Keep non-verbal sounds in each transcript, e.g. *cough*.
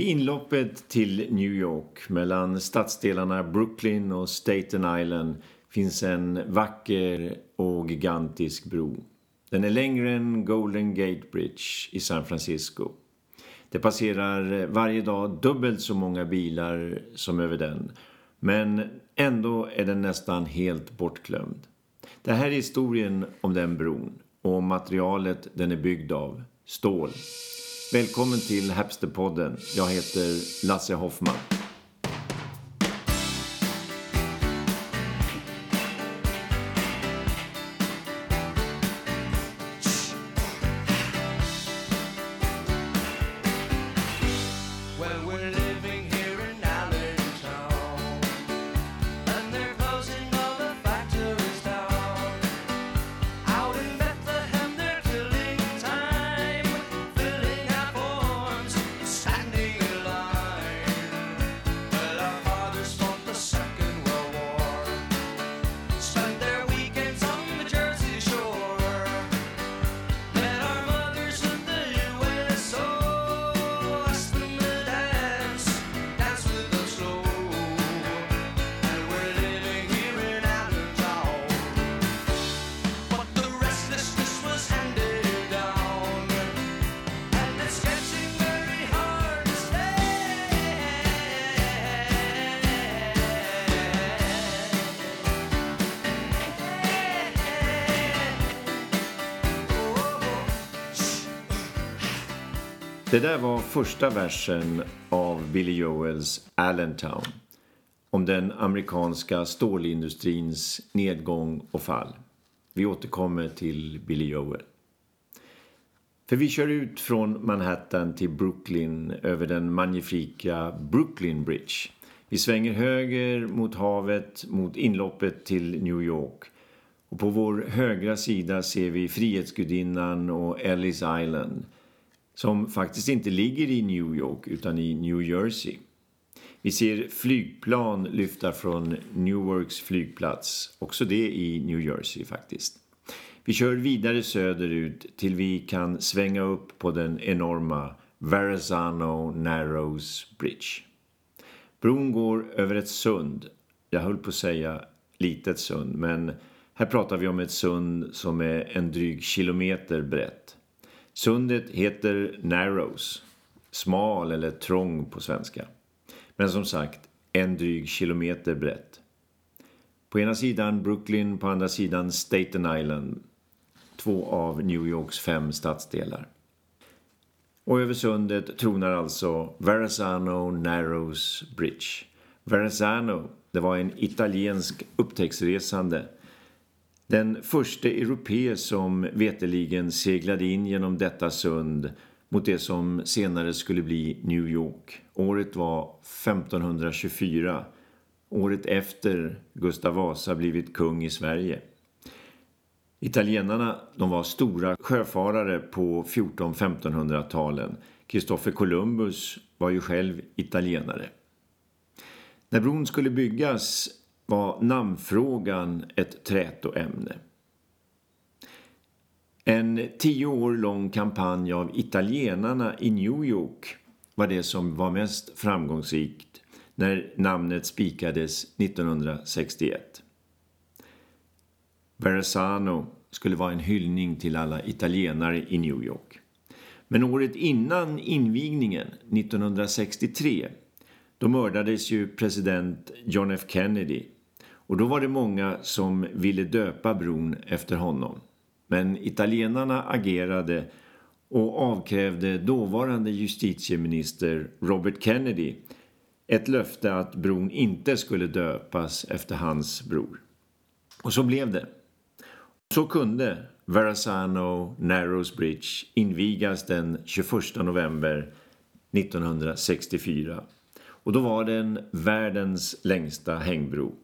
Vid inloppet till New York mellan stadsdelarna Brooklyn och Staten Island finns en vacker och gigantisk bro. Den är längre än Golden Gate Bridge i San Francisco. Det passerar varje dag dubbelt så många bilar som över den. Men ändå är den nästan helt bortglömd. Det här är historien om den bron och om materialet den är byggd av, stål. Välkommen till Hapsterpodden. Jag heter Lasse Hoffman. Det där var första versen av Billy Joels Allentown om den amerikanska stålindustrins nedgång och fall. Vi återkommer till Billy Joel. För vi kör ut från Manhattan till Brooklyn över den magnifika Brooklyn Bridge. Vi svänger höger mot havet mot inloppet till New York. Och på vår högra sida ser vi Frihetsgudinnan och Ellis Island- som faktiskt inte ligger i New York utan i New Jersey. Vi ser flygplan lyfta från Newarks flygplats, också det i New Jersey faktiskt. Vi kör vidare söderut till vi kan svänga upp på den enorma Verrazano Narrows Bridge. Bron går över ett sund, jag höll på att säga litet sund, men här pratar vi om ett sund som är en dryg kilometer brett. Sundet heter Narrows, smal eller trång på svenska. Men som sagt, en dryg kilometer brett. På ena sidan Brooklyn, på andra sidan Staten Island, två av New Yorks fem stadsdelar. Och över sundet tronar alltså Verrazano Narrows Bridge. Verrazano, det var en italiensk upptäcktsresande den första europé som veteligen seglade in genom detta sund mot det som senare skulle bli New York. Året var 1524, året efter Gustav Vasa blivit kung i Sverige. Italienarna de var stora sjöfarare på 14-1500-talen. Kristoffer Columbus var ju själv italienare. När bron skulle byggas var namnfrågan ett trätoämne. En tio år lång kampanj av italienarna i New York var det som var mest framgångsrikt när namnet spikades 1961. Verrazano skulle vara en hyllning till alla italienare i New York. Men året innan invigningen, 1963, då mördades ju president John F Kennedy och då var det många som ville döpa bron efter honom. Men italienarna agerade och avkrävde dåvarande justitieminister Robert Kennedy ett löfte att bron inte skulle döpas efter hans bror. Och så blev det. Så kunde Verrazano Narrows Bridge invigas den 21 november 1964. Och då var den världens längsta hängbro.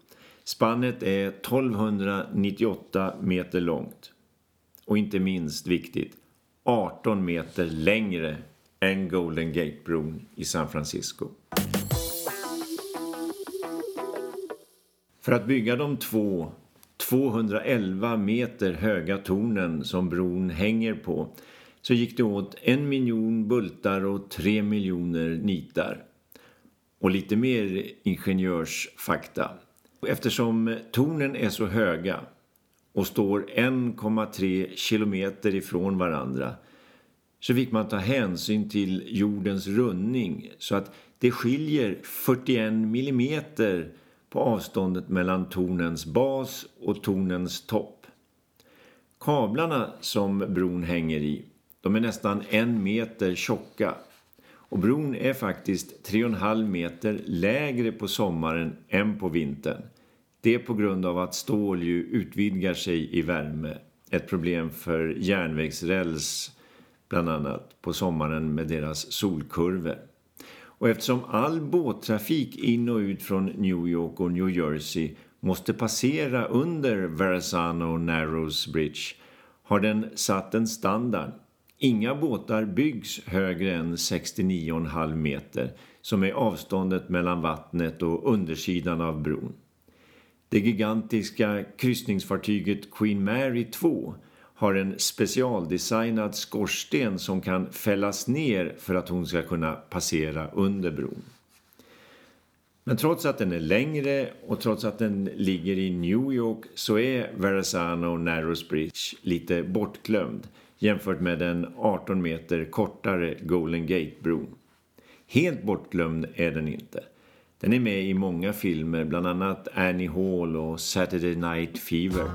Spannet är 1298 meter långt. Och inte minst viktigt, 18 meter längre än Golden Gate-bron i San Francisco. För att bygga de två 211 meter höga tornen som bron hänger på så gick det åt en miljon bultar och tre miljoner nitar. Och lite mer ingenjörsfakta. Eftersom tornen är så höga och står 1,3 kilometer ifrån varandra så fick man ta hänsyn till jordens rundning så att det skiljer 41 millimeter på avståndet mellan tornens bas och tornens topp. Kablarna som bron hänger i de är nästan en meter tjocka och bron är faktiskt 3,5 meter lägre på sommaren än på vintern. Det är på grund av att stål ju utvidgar sig i värme. Ett problem för järnvägsräls bland annat på sommaren med deras solkurvor. Och eftersom all båttrafik in och ut från New York och New Jersey måste passera under Verrazano Narrows Bridge har den satt en standard. Inga båtar byggs högre än 69,5 meter som är avståndet mellan vattnet och undersidan av bron. Det gigantiska kryssningsfartyget Queen Mary 2 har en specialdesignad skorsten som kan fällas ner för att hon ska kunna passera under bron. Men trots att den är längre och trots att den ligger i New York så är Verrazano Narrows Bridge lite bortglömd jämfört med den 18 meter kortare Golden Gate-bron. Helt bortglömd är den inte. Den är med i många filmer, bland annat Annie Hall och Saturday Night Fever.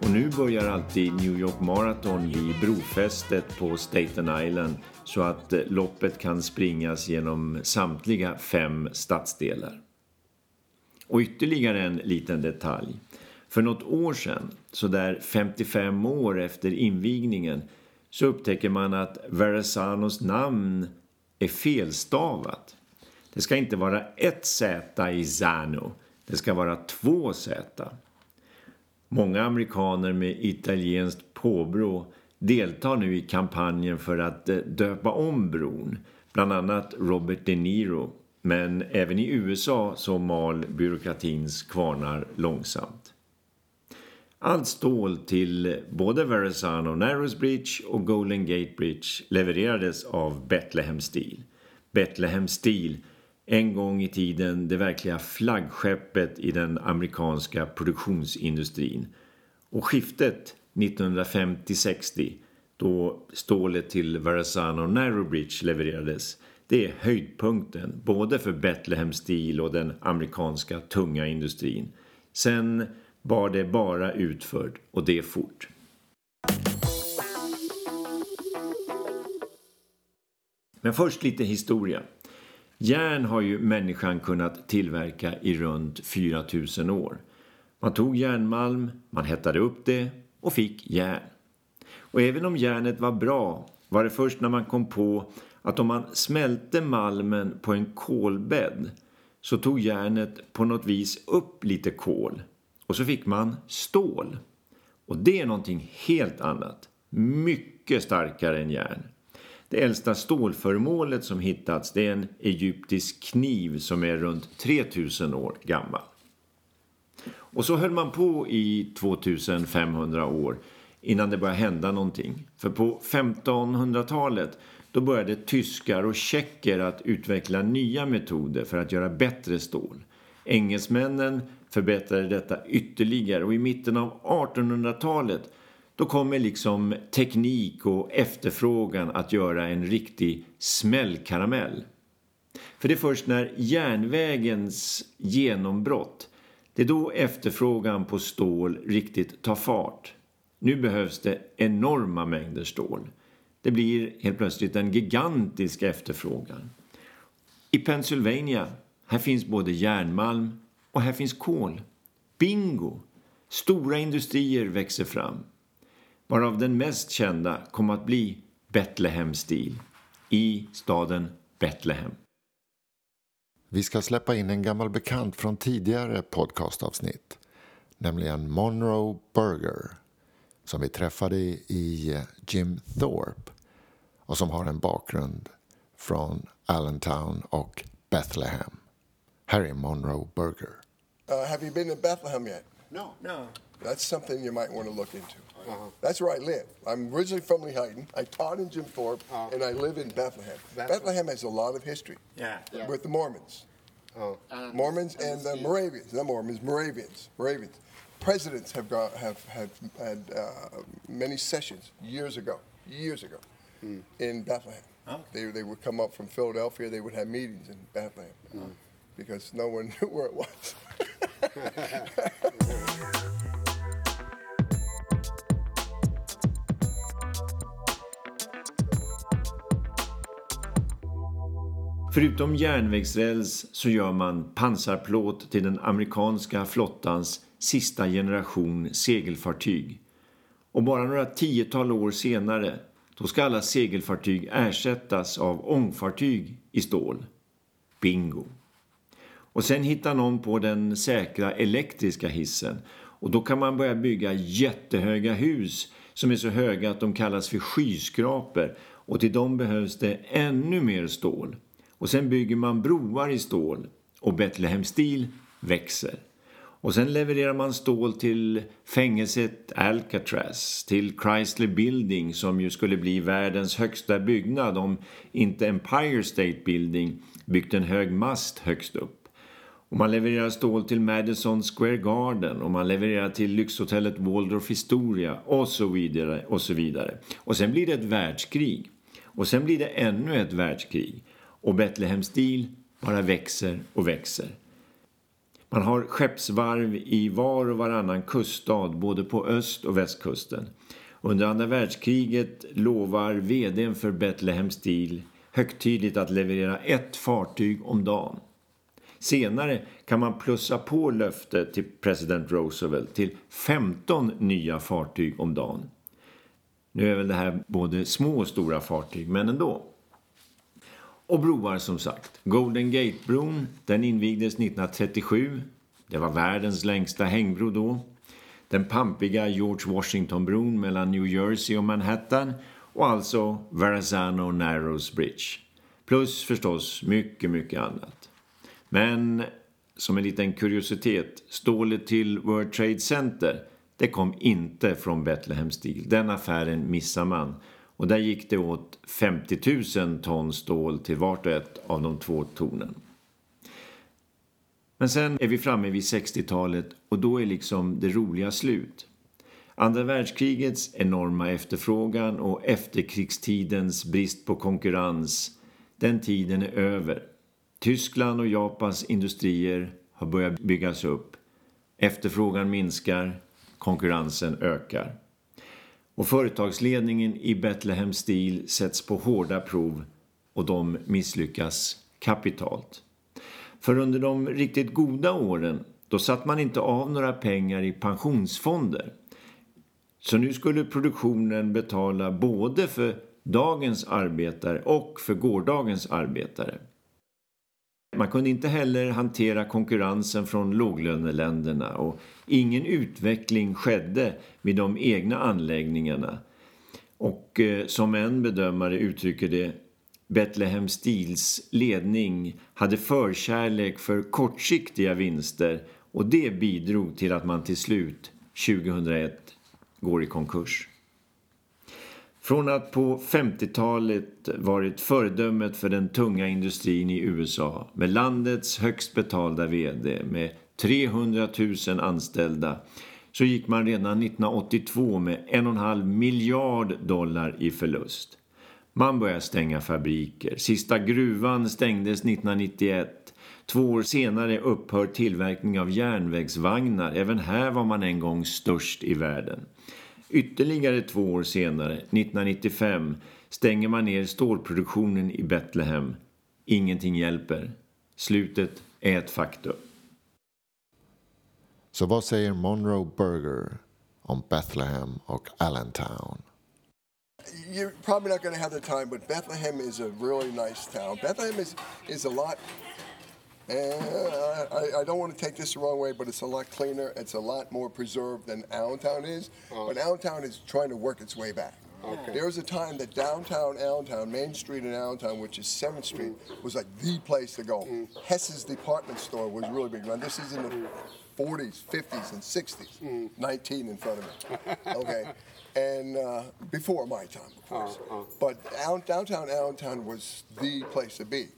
Och nu börjar alltid New York Marathon vid brofästet på Staten Island så att eh, loppet kan springas genom samtliga fem stadsdelar. Och ytterligare en liten detalj. För något år sedan, så där 55 år efter invigningen, så upptäcker man att Verrazanos namn är felstavat. Det ska inte vara ett Z i Zano, det ska vara två Z. Många amerikaner med italienskt påbrå deltar nu i kampanjen för att eh, döpa om bron. Bland annat Robert De Niro. Men även i USA så mal byråkratins kvarnar långsamt. Allt stål till både Verrazano Narrows Bridge och Golden Gate Bridge levererades av Bethlehem Steel. Bethlehem Steel, en gång i tiden det verkliga flaggskeppet i den amerikanska produktionsindustrin. Och skiftet 1950-60 då stålet till Verrazano Narrow Bridge levererades det är höjdpunkten både för Bethlehem Steel och den amerikanska tunga industrin. Sen bar det bara utfört och det fort. Men först lite historia. Järn har ju människan kunnat tillverka i runt 4000 år. Man tog järnmalm, man hettade upp det och fick järn. Och även om järnet var bra var det först när man kom på att om man smälte malmen på en kolbädd så tog järnet på något vis upp lite kol och så fick man stål. Och det är någonting helt annat. Mycket starkare än järn. Det äldsta stålföremålet som hittats det är en egyptisk kniv som är runt 3000 år gammal. Och så höll man på i 2500 år innan det började hända någonting. För på 1500-talet då började tyskar och tjecker att utveckla nya metoder för att göra bättre stål. Engelsmännen förbättrade detta ytterligare och i mitten av 1800-talet då kommer liksom teknik och efterfrågan att göra en riktig smällkaramell. För det är först när järnvägens genombrott det är då efterfrågan på stål riktigt tar fart. Nu behövs det enorma mängder stål. Det blir helt plötsligt en gigantisk efterfrågan. I Pennsylvania här finns både järnmalm och här finns kol. Bingo! Stora industrier växer fram. Varav den mest kända kom att bli Betlehem Steel i staden Betlehem. Vi ska släppa in en gammal bekant från tidigare podcastavsnitt. Nämligen Monroe Burger som vi träffade i eh, Jim Thorpe och som har en bakgrund från Allentown och Bethlehem. Här är Monroe Burger. Uh, have you been to Bethlehem yet? No. No. That's something you might want to look into. Uh-huh. That's where I live. I'm originally from Lehighton. I taught in Jim Thorpe, uh-huh. and I live in Bethlehem. Bethlehem has a lot of history Yeah. Yeah. with the Mormons. Uh-huh. Mormons and the Moravians, not Mormons, Moravians, Moravians. Presidents have got have had had uh, many sessions years ago, years ago, hmm. in Bethlehem. They they would come up from Philadelphia. They would have meetings in Bethlehem hmm. Because no one knew where it was. *laughs* Förutom järnvägsräls så gör man pansarplåt till den amerikanska flottans sista generation segelfartyg. Och bara några tiotal år senare då ska alla segelfartyg ersättas av ångfartyg i stål. Bingo! Och sen hittar någon på den säkra elektriska hissen och då kan man börja bygga jättehöga hus som är så höga att de kallas för skyskrapor och till dem behövs det ännu mer stål. Och sen bygger man broar i stål och Betlehem Steel växer. Och sen levererar man stål till fängelset Alcatraz, till Chrysler Building som ju skulle bli världens högsta byggnad om inte Empire State Building byggt en hög mast högst upp. Och man levererar stål till Madison Square Garden och man levererar till lyxhotellet Waldorf Historia. och så vidare och så vidare. Och sen blir det ett världskrig. Och sen blir det ännu ett världskrig. Och Betlehem Steel bara växer och växer. Man har skeppsvarv i var och varannan kuststad både på öst och västkusten. Under andra världskriget lovar vdn för Betlehem Steel högtidligt att leverera ett fartyg om dagen. Senare kan man plussa på löftet till president Roosevelt till 15 nya fartyg om dagen. Nu är väl det här både små och stora fartyg, men ändå. Och broar som sagt. Golden Gate-bron, den invigdes 1937. Det var världens längsta hängbro då. Den pampiga George Washington-bron mellan New Jersey och Manhattan och alltså Verrazano Narrows Bridge. Plus förstås mycket, mycket annat. Men som en liten kuriositet, stålet till World Trade Center det kom inte från Betlehem Steel. Den affären missar man. Och där gick det åt 50 000 ton stål till vart och ett av de två tornen. Men sen är vi framme vid 60-talet och då är liksom det roliga slut. Andra världskrigets enorma efterfrågan och efterkrigstidens brist på konkurrens, den tiden är över. Tyskland och Japans industrier har börjat byggas upp. Efterfrågan minskar, konkurrensen ökar. Och företagsledningen i Betlehem Steel sätts på hårda prov och de misslyckas kapitalt. För under de riktigt goda åren då satt man inte av några pengar i pensionsfonder. Så nu skulle produktionen betala både för dagens arbetare och för gårdagens arbetare. Man kunde inte heller hantera konkurrensen från låglöneländerna och ingen utveckling skedde vid de egna anläggningarna. Och eh, som en bedömare uttrycker det Betlehem Steels ledning hade förkärlek för kortsiktiga vinster och det bidrog till att man till slut 2001 går i konkurs. Från att på 50-talet varit föredömet för den tunga industrin i USA med landets högst betalda vd med 300 000 anställda så gick man redan 1982 med 1,5 miljard dollar i förlust. Man började stänga fabriker. Sista gruvan stängdes 1991. Två år senare upphör tillverkning av järnvägsvagnar. Även här var man en gång störst i världen. Ytterligare två år senare, 1995, stänger man ner stålproduktionen i Betlehem. Ingenting hjälper. Slutet är ett faktum. Så vad säger Monroe Burger om Bethlehem och Allentown? You're probably not going to have the time, but Bethlehem is a really nice town. Bethlehem is, is a lot, uh, I, I don't want to take this the wrong way, but it's a lot cleaner. It's a lot more preserved than Allentown is. But Allentown is trying to work its way back. Okay. There was a time that downtown Allentown, Main Street in Allentown, which is 7th Street, was like the place to go. Mm. Hess's department store was really big. Now, this is in the 40s, 50s, and 60s. Mm. 19 in front of me. Okay. and uh, before my time, of course. Uh, uh. But downtown Allentown was the place to be.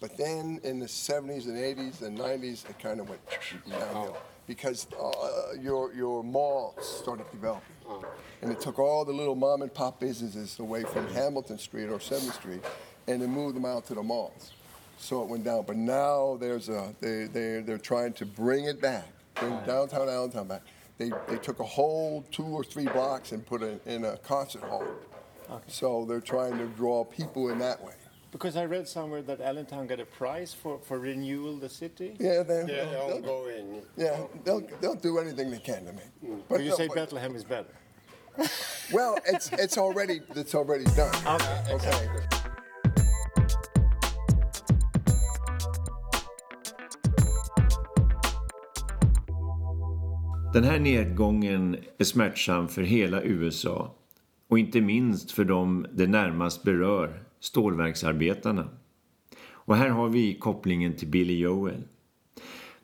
But then in the 70s and 80s and 90s, it kind of went downhill because uh, your, your malls started developing. Oh. And it took all the little mom and pop businesses away from Hamilton Street or 7th Street and it moved them out to the malls. So it went down. But now there's a, they, they, they're trying to bring it back, bring downtown Allentown back. They, they took a whole two or three blocks and put it in a concert hall. Okay. So they're trying to draw people in that way. Because I read somewhere that Allentown got a prize for, for renewal the city. Yeah, they, yeah, they'll, they'll go in. Yeah, they'll they'll do anything they can to me. Mm. But you no, say but, Bethlehem is better. *laughs* Well, it's it's already it's already done. Okay. okay. Den här nedgången är smärtsam för hela USA och inte minst för dem det närmast berör, stålverksarbetarna. Och här har vi kopplingen till Billy Joel.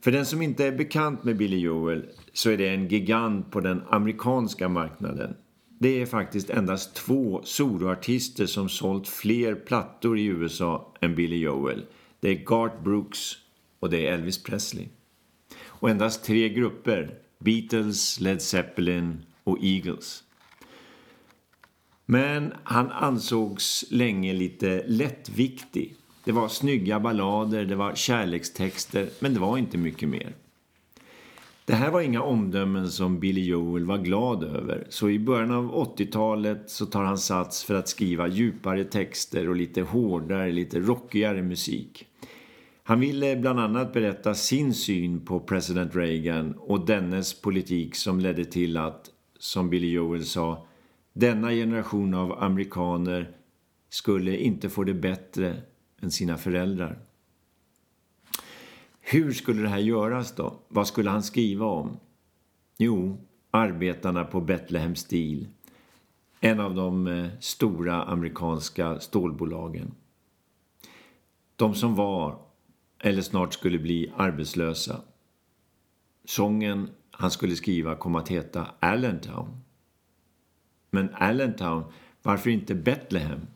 För den som inte är bekant med Billy Joel så är det en gigant på den amerikanska marknaden. Det är faktiskt endast två soloartister som sålt fler plattor i USA än Billy Joel. Det är Garth Brooks och det är Elvis Presley. Och endast tre grupper, Beatles, Led Zeppelin och Eagles. Men han ansågs länge lite lättviktig. Det var snygga ballader, det var kärlekstexter, men det var inte mycket mer. Det här var inga omdömen som Billy Joel var glad över, så i början av 80-talet så tar han sats för att skriva djupare texter och lite hårdare, lite rockigare musik. Han ville bland annat berätta sin syn på president Reagan och dennes politik som ledde till att, som Billy Joel sa, denna generation av amerikaner skulle inte få det bättre än sina föräldrar. Hur skulle det här göras då? Vad skulle han skriva om? Jo, arbetarna på Bethlehem Steel. En av de eh, stora amerikanska stålbolagen. De som var, eller snart skulle bli, arbetslösa. Sången han skulle skriva kom att heta Allentown. Men Allentown, varför inte Bethlehem?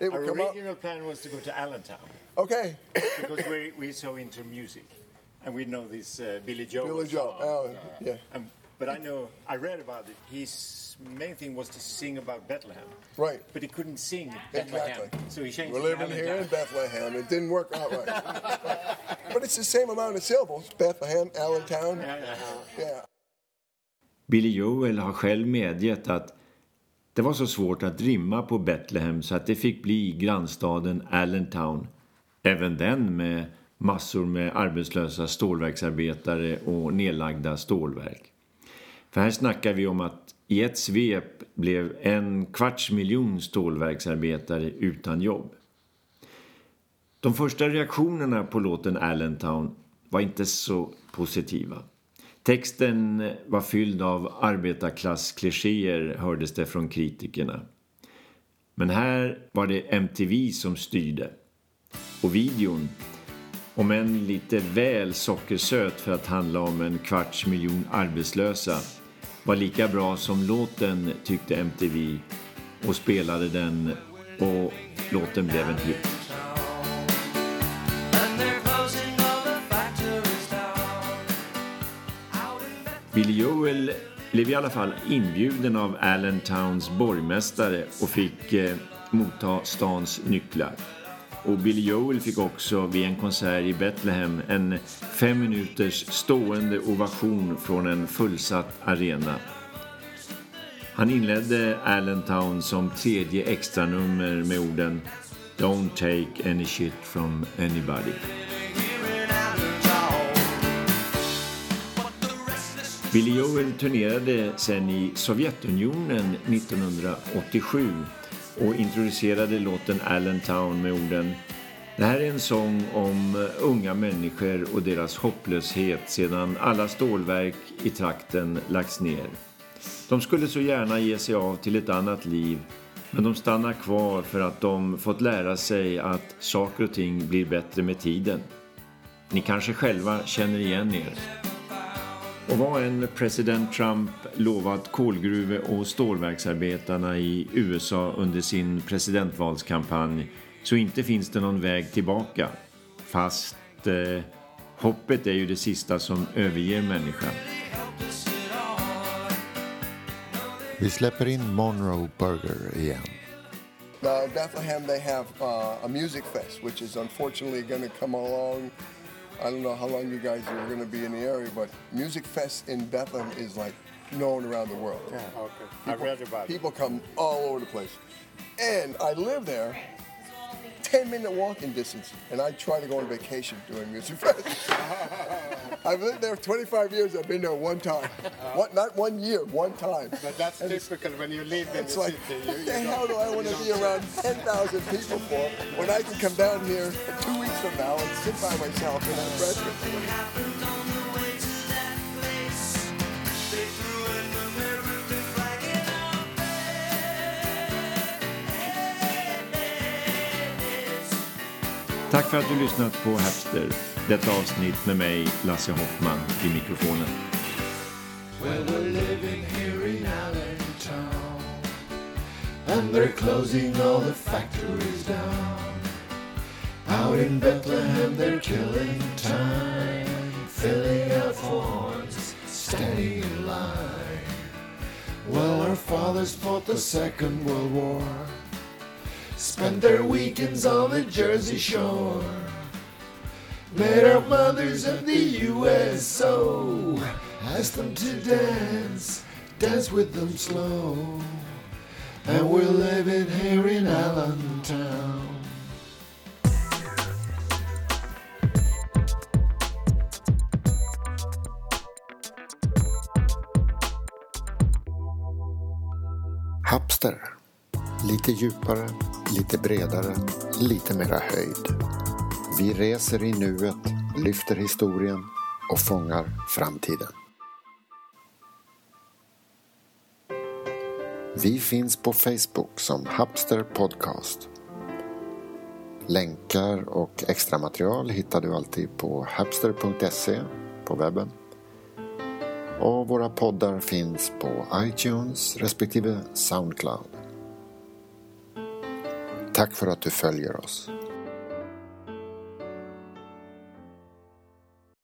Our original plan was to go to Allentown. Okay. because we're, we're so into music. And we know this uh, Billy Joel. Billy Joel, oh, yeah. Um, but I know, I read about it. His main thing was to sing about Bethlehem. Right. But he couldn't sing Bethlehem. Exactly. So he changed We're living here in Bethlehem. It didn't work out right. *laughs* but it's the same amount of syllables. Bethlehem, Allentown. Yeah, yeah. yeah. Billy Joel har själv medgett att det var så svårt att rimma på Betlehem så att det fick bli grannstaden Allentown. Även den med massor med arbetslösa stålverksarbetare och nedlagda stålverk. För här snackar vi om att i ett svep blev en kvarts miljon stålverksarbetare utan jobb. De första reaktionerna på låten Allentown var inte så positiva. Texten var fylld av arbetarklassklichéer hördes det från kritikerna. Men här var det MTV som styrde. Och videon, om än lite väl sockersöt för att handla om en kvarts miljon arbetslösa, var lika bra som låten tyckte MTV och spelade den och låten blev en hit. Joel blev i alla fall inbjuden av Allentowns borgmästare och fick eh, motta stans nycklar. Och Billy Joel fick också vid en konsert i Betlehem en fem minuters stående ovation från en fullsatt arena. Han inledde Allentown som tredje extranummer med orden Don't take any shit from anybody. Billy Joel turnerade sen i Sovjetunionen 1987 och introducerade låten Allentown med orden Det här är en sång om unga människor och deras hopplöshet sedan alla stålverk i trakten lagts ner. De skulle så gärna ge sig av till ett annat liv men de stannar kvar för att de fått lära sig att saker och ting blir bättre med tiden. Ni kanske själva känner igen er. Och vad en president Trump lovat kolgruve och stålverksarbetarna i USA under sin presidentvalskampanj så inte finns det någon väg tillbaka. Fast eh, hoppet är ju det sista som överger människan. Vi släpper in Monroe Burger igen. Now in Bethlehem they have uh, a music fest, which is unfortunately going to come along. I don't know how long you guys are going to be in the area, but music fest in Bethlehem is like known around the world. Yeah. Okay. I read about it. People come all over the place, and I live there. 10 minute walking distance, and I try to go on vacation during Music Fest. *laughs* I've lived there 25 years, I've been there one time. Uh-huh. One, not one year, one time. But that's And typical when you live in It's the like, city. what You, the you hell do I want to be around 10,000 people for when I can come down here two weeks from now and sit by myself and have breakfast? Tack för att du lyssnat på Hapster. Detta avsnitt med mig, Lasse Hoffman, vid mikrofonen. Well, we're living here in Allentown, and they're closing all the factories down. Out in Bethlehem, they're killing time, filling up horns, standing in line. Well, our fathers fought the Second World War, spent their weekends on the Jersey Shore. Met our mothers in the USO. Ask them to dance, dance with them slow. And we're living here in Allentown. Hapster. Lite djupare, lite bredare, lite mera höjd. Vi reser i nuet, lyfter historien och fångar framtiden. Vi finns på Facebook som Hapster Podcast. Länkar och extra material hittar du alltid på hapster.se på webben. Och våra poddar finns på iTunes respektive Soundcloud. Tack för att du följer oss.